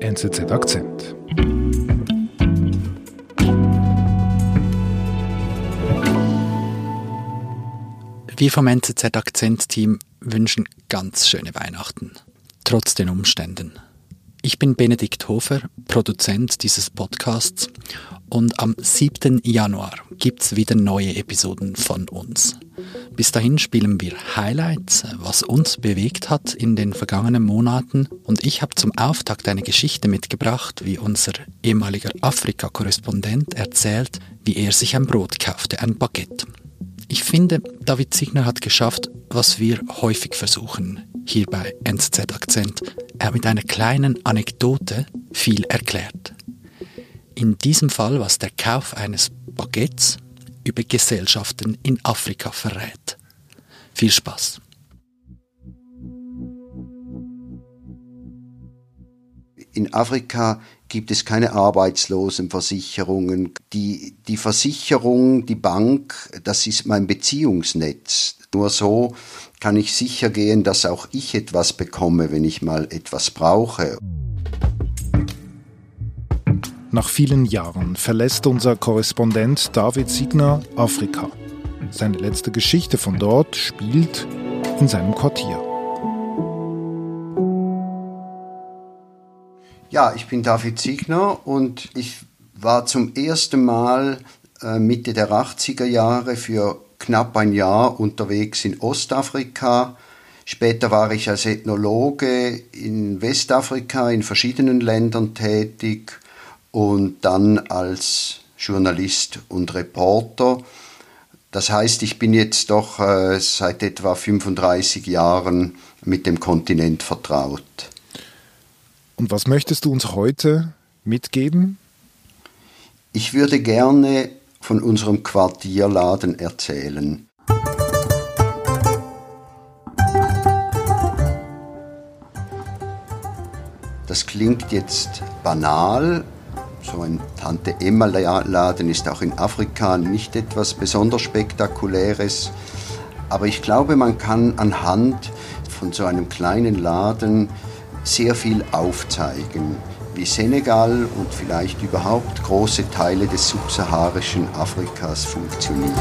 NZZ Akzent. Wir vom NZZ Akzent Team wünschen ganz schöne Weihnachten, trotz den Umständen. Ich bin Benedikt Hofer, Produzent dieses Podcasts und am 7. Januar gibt's wieder neue Episoden von uns. Bis dahin spielen wir Highlights, was uns bewegt hat in den vergangenen Monaten und ich habe zum Auftakt eine Geschichte mitgebracht, wie unser ehemaliger Afrika-Korrespondent erzählt, wie er sich ein Brot kaufte, ein Baguette. Ich finde, David Signer hat geschafft, was wir häufig versuchen, hier bei NZZ Akzent. Er mit einer kleinen Anekdote viel erklärt. In diesem Fall, was der Kauf eines Baguettes über Gesellschaften in Afrika verrät. Viel Spaß! In Afrika gibt es keine Arbeitslosenversicherungen. Die, die Versicherung, die Bank, das ist mein Beziehungsnetz. Nur so kann ich sicher gehen, dass auch ich etwas bekomme, wenn ich mal etwas brauche. Nach vielen Jahren verlässt unser Korrespondent David Signer Afrika. Seine letzte Geschichte von dort spielt in seinem Quartier. Ja, ich bin David Signer und ich war zum ersten Mal äh, Mitte der 80er Jahre für knapp ein Jahr unterwegs in Ostafrika. Später war ich als Ethnologe in Westafrika in verschiedenen Ländern tätig und dann als Journalist und Reporter. Das heißt, ich bin jetzt doch äh, seit etwa 35 Jahren mit dem Kontinent vertraut. Und was möchtest du uns heute mitgeben? Ich würde gerne von unserem Quartierladen erzählen. Das klingt jetzt banal. So ein Tante Emma Laden ist auch in Afrika nicht etwas besonders spektakuläres. Aber ich glaube, man kann anhand von so einem kleinen Laden sehr viel aufzeigen, wie Senegal und vielleicht überhaupt große Teile des subsaharischen Afrikas funktionieren.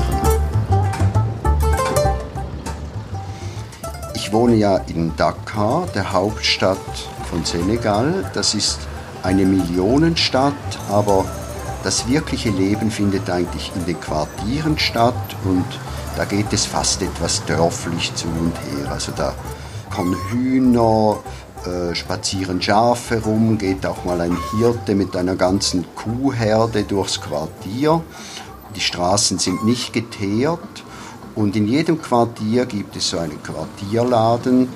Ich wohne ja in Dakar, der Hauptstadt von Senegal. Das ist eine Millionenstadt, aber das wirkliche Leben findet eigentlich in den Quartieren statt und da geht es fast etwas dörflich zu und her. Also da kommen Hühner, äh, spazieren Schafe rum, geht auch mal ein Hirte mit einer ganzen Kuhherde durchs Quartier. Die Straßen sind nicht geteert und in jedem Quartier gibt es so einen Quartierladen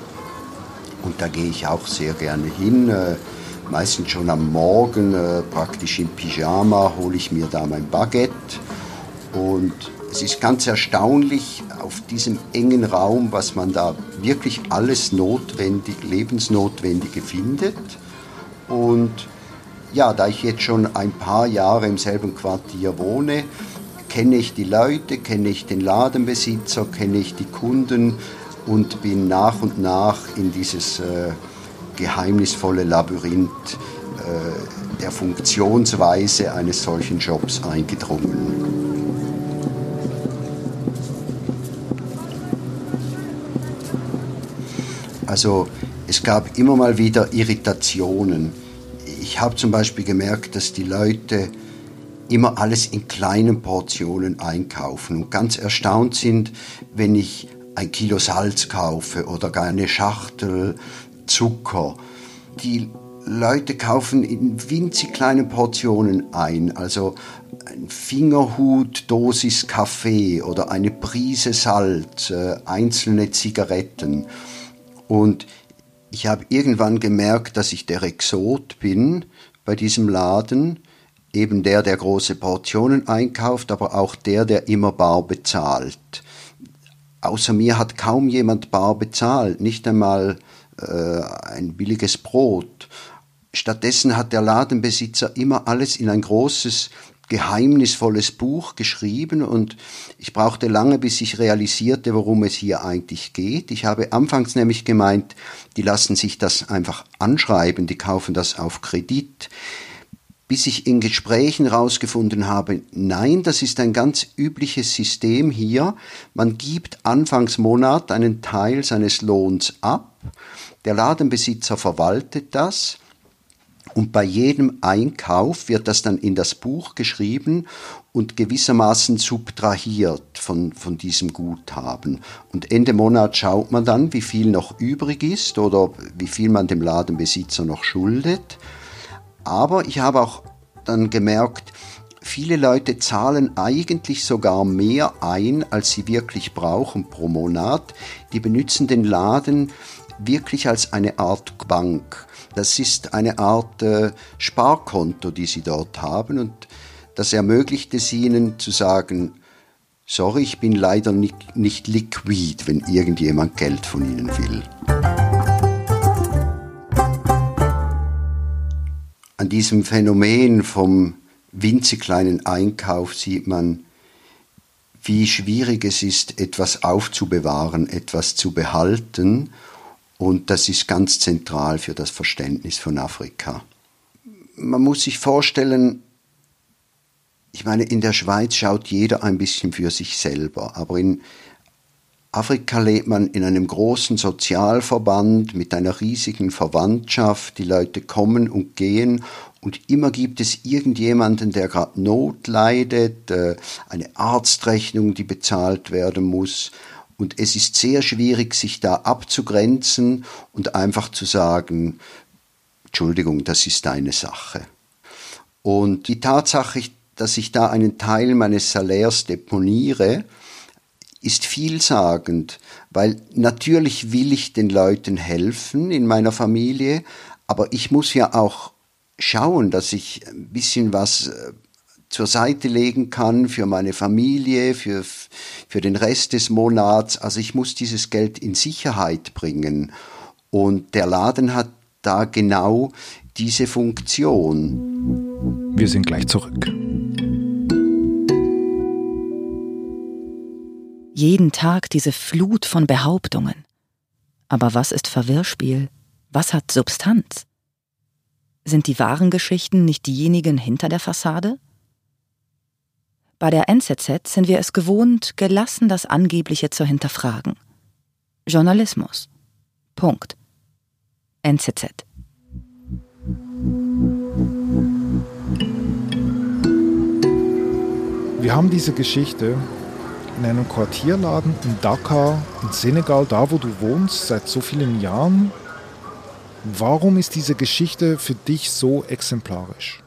und da gehe ich auch sehr gerne hin. Äh, meistens schon am Morgen, äh, praktisch im Pyjama, hole ich mir da mein Baguette und es ist ganz erstaunlich auf diesem engen Raum, was man da wirklich alles notwendig, lebensnotwendige findet. Und ja, da ich jetzt schon ein paar Jahre im selben Quartier wohne, kenne ich die Leute, kenne ich den Ladenbesitzer, kenne ich die Kunden und bin nach und nach in dieses äh, geheimnisvolle Labyrinth äh, der Funktionsweise eines solchen Jobs eingedrungen. Also es gab immer mal wieder Irritationen. Ich habe zum Beispiel gemerkt, dass die Leute immer alles in kleinen Portionen einkaufen und ganz erstaunt sind, wenn ich ein Kilo Salz kaufe oder gar eine Schachtel Zucker. Die Leute kaufen in winzig kleinen Portionen ein, also ein Fingerhut Dosis Kaffee oder eine Prise Salz, äh, einzelne Zigaretten. Und ich habe irgendwann gemerkt, dass ich der Exot bin bei diesem Laden, eben der, der große Portionen einkauft, aber auch der, der immer bar bezahlt. Außer mir hat kaum jemand bar bezahlt, nicht einmal äh, ein billiges Brot. Stattdessen hat der Ladenbesitzer immer alles in ein großes geheimnisvolles Buch geschrieben und ich brauchte lange, bis ich realisierte, worum es hier eigentlich geht. Ich habe anfangs nämlich gemeint, die lassen sich das einfach anschreiben, die kaufen das auf Kredit. Bis ich in Gesprächen herausgefunden habe, nein, das ist ein ganz übliches System hier. Man gibt Anfangsmonat einen Teil seines Lohns ab, der Ladenbesitzer verwaltet das und bei jedem Einkauf wird das dann in das Buch geschrieben und gewissermaßen subtrahiert von, von diesem Guthaben. Und Ende Monat schaut man dann, wie viel noch übrig ist oder wie viel man dem Ladenbesitzer noch schuldet. Aber ich habe auch dann gemerkt, viele Leute zahlen eigentlich sogar mehr ein, als sie wirklich brauchen pro Monat. Die benutzen den Laden wirklich als eine Art Bank. Das ist eine Art äh, Sparkonto, die sie dort haben und das ermöglicht es ihnen zu sagen, sorry, ich bin leider nicht, nicht liquid, wenn irgendjemand Geld von ihnen will. An diesem Phänomen vom winzig kleinen Einkauf sieht man, wie schwierig es ist, etwas aufzubewahren, etwas zu behalten und das ist ganz zentral für das Verständnis von Afrika. Man muss sich vorstellen, ich meine, in der Schweiz schaut jeder ein bisschen für sich selber, aber in Afrika lebt man in einem großen Sozialverband mit einer riesigen Verwandtschaft. Die Leute kommen und gehen und immer gibt es irgendjemanden, der gerade Not leidet, äh, eine Arztrechnung, die bezahlt werden muss. Und es ist sehr schwierig, sich da abzugrenzen und einfach zu sagen, Entschuldigung, das ist deine Sache. Und die Tatsache, dass ich da einen Teil meines Salärs deponiere, ist vielsagend, weil natürlich will ich den Leuten helfen in meiner Familie, aber ich muss ja auch schauen, dass ich ein bisschen was äh, zur Seite legen kann für meine Familie, für, für den Rest des Monats. Also ich muss dieses Geld in Sicherheit bringen. Und der Laden hat da genau diese Funktion. Wir sind gleich zurück. Jeden Tag diese Flut von Behauptungen. Aber was ist Verwirrspiel? Was hat Substanz? Sind die wahren Geschichten nicht diejenigen hinter der Fassade? Bei der NZZ sind wir es gewohnt, gelassen das Angebliche zu hinterfragen. Journalismus. Punkt. NZZ. Wir haben diese Geschichte in einem Quartierladen in Dakar, in Senegal, da wo du wohnst, seit so vielen Jahren. Warum ist diese Geschichte für dich so exemplarisch?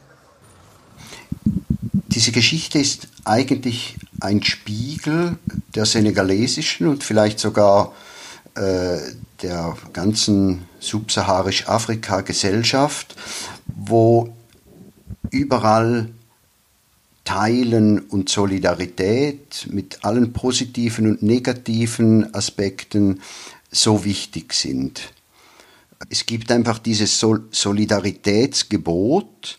Diese Geschichte ist eigentlich ein Spiegel der senegalesischen und vielleicht sogar äh, der ganzen subsaharisch-Afrika-Gesellschaft, wo überall Teilen und Solidarität mit allen positiven und negativen Aspekten so wichtig sind. Es gibt einfach dieses Solidaritätsgebot,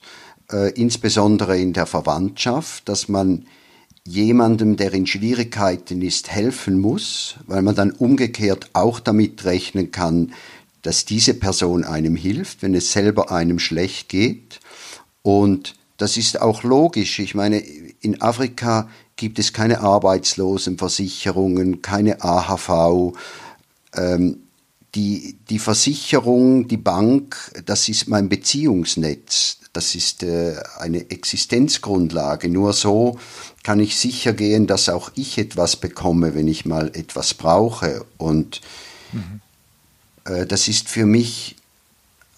äh, insbesondere in der Verwandtschaft, dass man jemandem, der in Schwierigkeiten ist, helfen muss, weil man dann umgekehrt auch damit rechnen kann, dass diese Person einem hilft, wenn es selber einem schlecht geht. Und das ist auch logisch. Ich meine, in Afrika gibt es keine Arbeitslosenversicherungen, keine AHV. Ähm, die, die Versicherung, die Bank, das ist mein Beziehungsnetz. Das ist äh, eine Existenzgrundlage. Nur so kann ich sicher gehen, dass auch ich etwas bekomme, wenn ich mal etwas brauche. Und mhm. äh, das ist für mich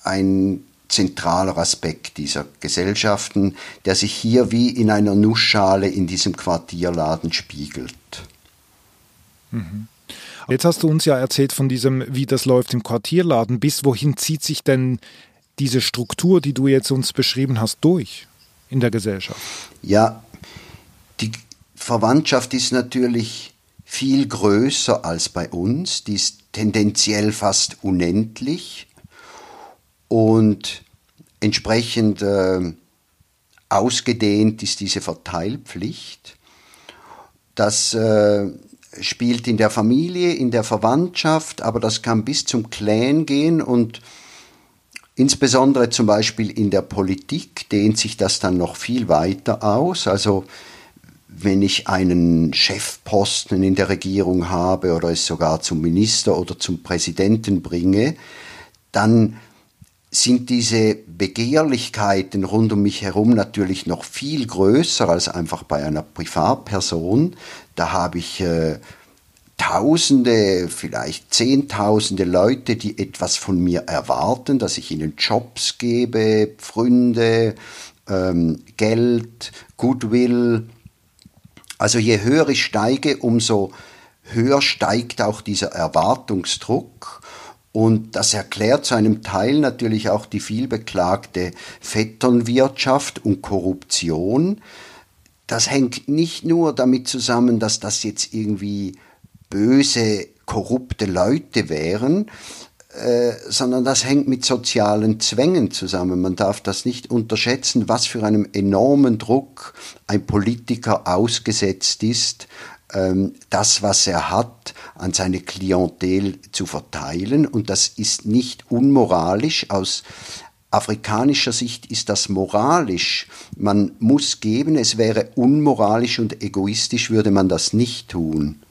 ein zentraler Aspekt dieser Gesellschaften, der sich hier wie in einer Nussschale in diesem Quartierladen spiegelt. Mhm. Jetzt hast du uns ja erzählt von diesem, wie das läuft im Quartierladen. Bis wohin zieht sich denn diese Struktur, die du jetzt uns beschrieben hast, durch in der Gesellschaft? Ja, die Verwandtschaft ist natürlich viel größer als bei uns, die ist tendenziell fast unendlich und entsprechend äh, ausgedehnt ist diese Verteilpflicht. Das äh, spielt in der Familie, in der Verwandtschaft, aber das kann bis zum Clan gehen und insbesondere zum Beispiel in der Politik dehnt sich das dann noch viel weiter aus. Also wenn ich einen Chefposten in der Regierung habe oder es sogar zum Minister oder zum Präsidenten bringe, dann sind diese Begehrlichkeiten rund um mich herum natürlich noch viel größer als einfach bei einer Privatperson. Da habe ich äh, Tausende, vielleicht Zehntausende Leute, die etwas von mir erwarten, dass ich ihnen Jobs gebe, Pfründe, ähm, Geld, Goodwill. Also je höher ich steige, umso höher steigt auch dieser Erwartungsdruck. Und das erklärt zu einem Teil natürlich auch die vielbeklagte Vetternwirtschaft und Korruption. Das hängt nicht nur damit zusammen, dass das jetzt irgendwie böse, korrupte Leute wären, äh, sondern das hängt mit sozialen Zwängen zusammen. Man darf das nicht unterschätzen, was für einem enormen Druck ein Politiker ausgesetzt ist, das, was er hat, an seine Klientel zu verteilen. Und das ist nicht unmoralisch. Aus afrikanischer Sicht ist das moralisch. Man muss geben. Es wäre unmoralisch und egoistisch, würde man das nicht tun.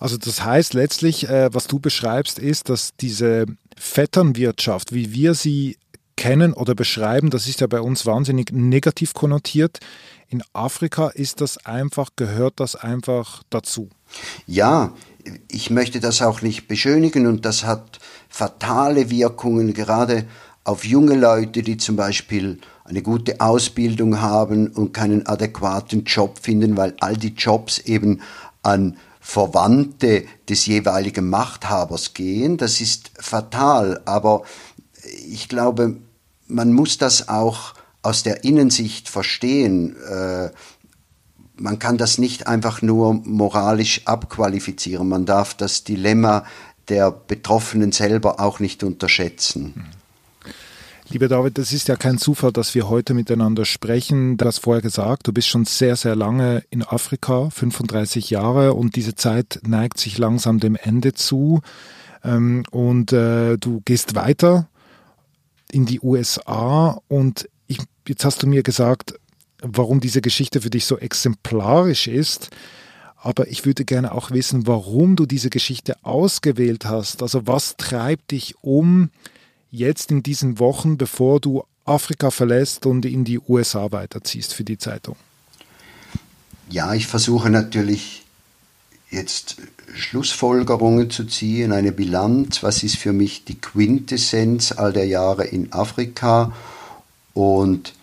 Also das heißt letztlich, äh, was du beschreibst, ist, dass diese Vetternwirtschaft, wie wir sie kennen oder beschreiben, das ist ja bei uns wahnsinnig negativ konnotiert. In Afrika ist das einfach, gehört das einfach dazu. Ja, ich möchte das auch nicht beschönigen und das hat fatale Wirkungen, gerade auf junge Leute, die zum Beispiel eine gute Ausbildung haben und keinen adäquaten Job finden, weil all die Jobs eben an Verwandte des jeweiligen Machthabers gehen. Das ist fatal, aber ich glaube, man muss das auch aus der Innensicht verstehen. Äh, man kann das nicht einfach nur moralisch abqualifizieren. Man darf das Dilemma der Betroffenen selber auch nicht unterschätzen. Lieber David, das ist ja kein Zufall, dass wir heute miteinander sprechen. Du hast vorher gesagt, du bist schon sehr, sehr lange in Afrika, 35 Jahre, und diese Zeit neigt sich langsam dem Ende zu. Ähm, und äh, du gehst weiter in die USA und ich, jetzt hast du mir gesagt, warum diese Geschichte für dich so exemplarisch ist. Aber ich würde gerne auch wissen, warum du diese Geschichte ausgewählt hast. Also was treibt dich um jetzt in diesen Wochen, bevor du Afrika verlässt und in die USA weiterziehst für die Zeitung? Ja, ich versuche natürlich jetzt Schlussfolgerungen zu ziehen, eine Bilanz, was ist für mich die Quintessenz all der Jahre in Afrika? Und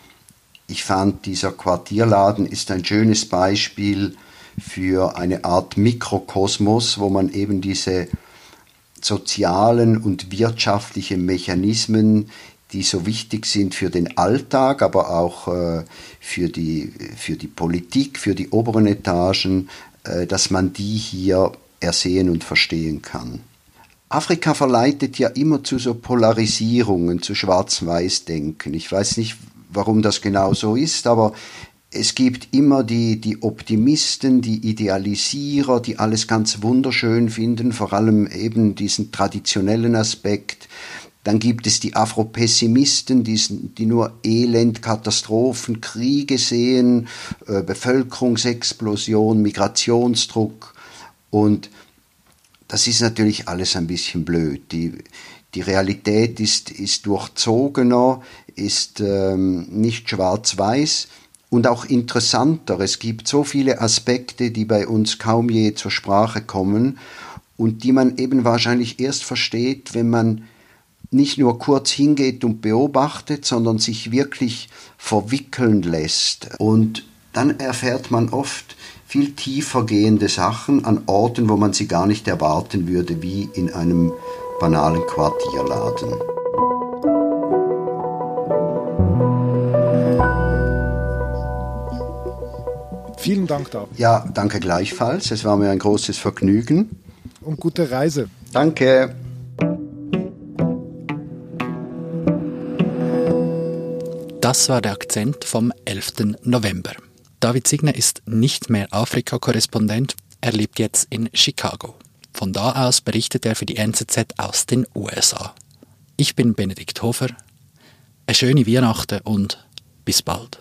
ich fand, dieser Quartierladen ist ein schönes Beispiel für eine Art Mikrokosmos, wo man eben diese sozialen und wirtschaftlichen Mechanismen, die so wichtig sind für den Alltag, aber auch äh, für, die, für die Politik, für die oberen Etagen, dass man die hier ersehen und verstehen kann. Afrika verleitet ja immer zu so Polarisierungen, zu Schwarz-Weiß-Denken. Ich weiß nicht, warum das genau so ist, aber es gibt immer die, die Optimisten, die Idealisierer, die alles ganz wunderschön finden, vor allem eben diesen traditionellen Aspekt. Dann gibt es die Afropessimisten, die, nur Elend, Katastrophen, Kriege sehen, äh, Bevölkerungsexplosion, Migrationsdruck. Und das ist natürlich alles ein bisschen blöd. Die, die Realität ist, ist durchzogener, ist ähm, nicht schwarz-weiß und auch interessanter. Es gibt so viele Aspekte, die bei uns kaum je zur Sprache kommen und die man eben wahrscheinlich erst versteht, wenn man nicht nur kurz hingeht und beobachtet, sondern sich wirklich verwickeln lässt. Und dann erfährt man oft viel tiefer gehende Sachen an Orten, wo man sie gar nicht erwarten würde, wie in einem banalen Quartierladen. Vielen Dank, David. Ja, danke gleichfalls. Es war mir ein großes Vergnügen. Und gute Reise. Danke. Das war der Akzent vom 11. November. David Signe ist nicht mehr Afrika-Korrespondent, er lebt jetzt in Chicago. Von da aus berichtet er für die NZZ aus den USA. Ich bin Benedikt Hofer. Eine schöne Weihnachten und bis bald.